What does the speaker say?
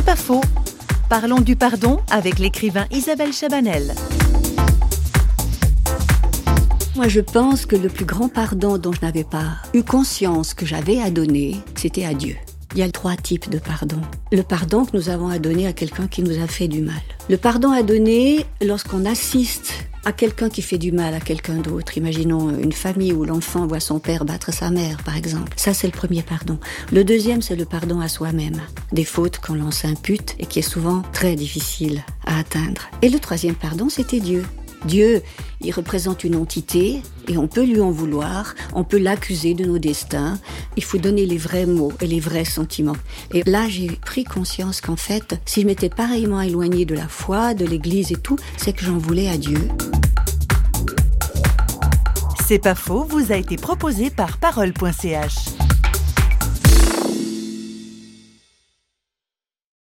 C'est pas faux. Parlons du pardon avec l'écrivain Isabelle Chabanel. Moi, je pense que le plus grand pardon dont je n'avais pas eu conscience que j'avais à donner, c'était à Dieu. Il y a trois types de pardon. Le pardon que nous avons à donner à quelqu'un qui nous a fait du mal. Le pardon à donner lorsqu'on assiste à quelqu'un qui fait du mal à quelqu'un d'autre. Imaginons une famille où l'enfant voit son père battre sa mère, par exemple. Ça, c'est le premier pardon. Le deuxième, c'est le pardon à soi-même. Des fautes qu'on l'on s'impute et qui est souvent très difficile à atteindre. Et le troisième pardon, c'était Dieu. Dieu, il représente une entité et on peut lui en vouloir, on peut l'accuser de nos destins. Il faut donner les vrais mots et les vrais sentiments. Et là, j'ai pris conscience qu'en fait, si je m'étais pareillement éloignée de la foi, de l'Église et tout, c'est que j'en voulais à Dieu. C'est pas faux, vous a été proposé par parole.ch.